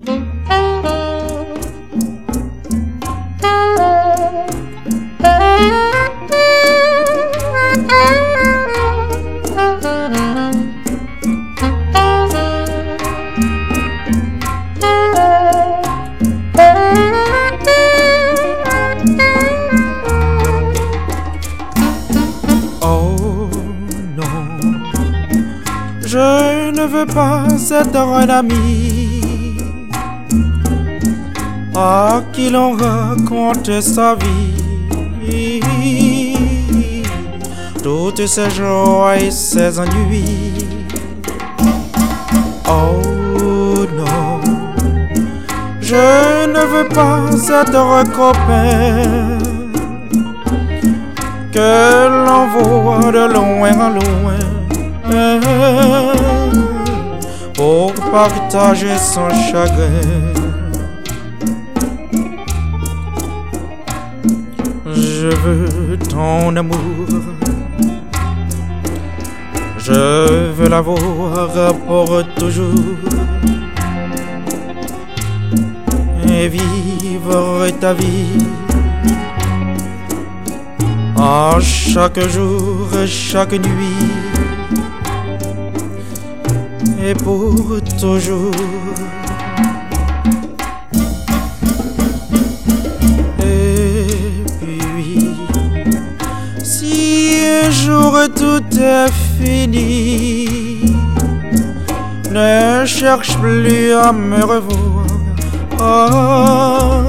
Oh non, je ne veux pas être un ami à qui l'on raconte sa vie, toutes ses joies et ses ennuis. Oh non, je ne veux pas être copain que l'on voit de loin en loin pour partager son chagrin. Je veux ton amour, je veux l'avoir pour toujours. Et vivre ta vie. À chaque jour, chaque nuit, et pour toujours. Tout est fini, ne cherche plus à me revoir. Ah,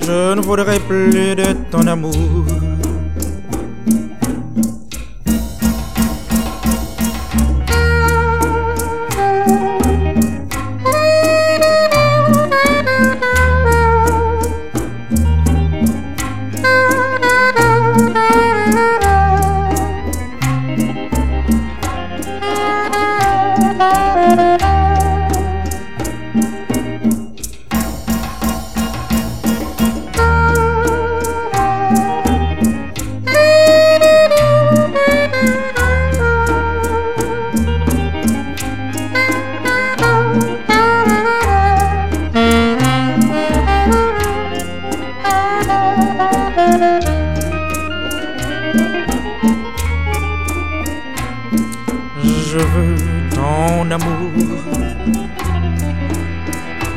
je ne voudrais plus de ton amour.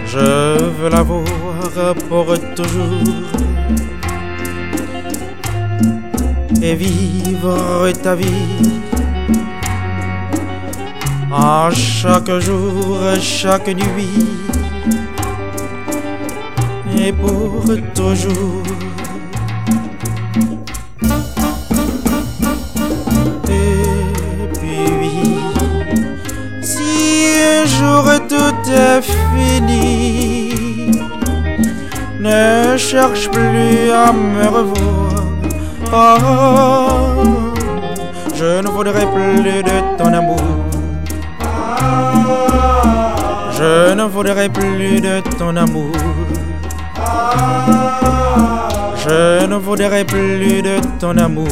Je veux l'avoir pour toujours. Et vivre ta vie. À chaque jour, chaque nuit. Et pour toujours. Un jour tout est fini, ne cherche plus à me revoir. Ah, je ne voudrais plus de ton amour. Je ne voudrais plus de ton amour. Je ne voudrais plus de ton amour.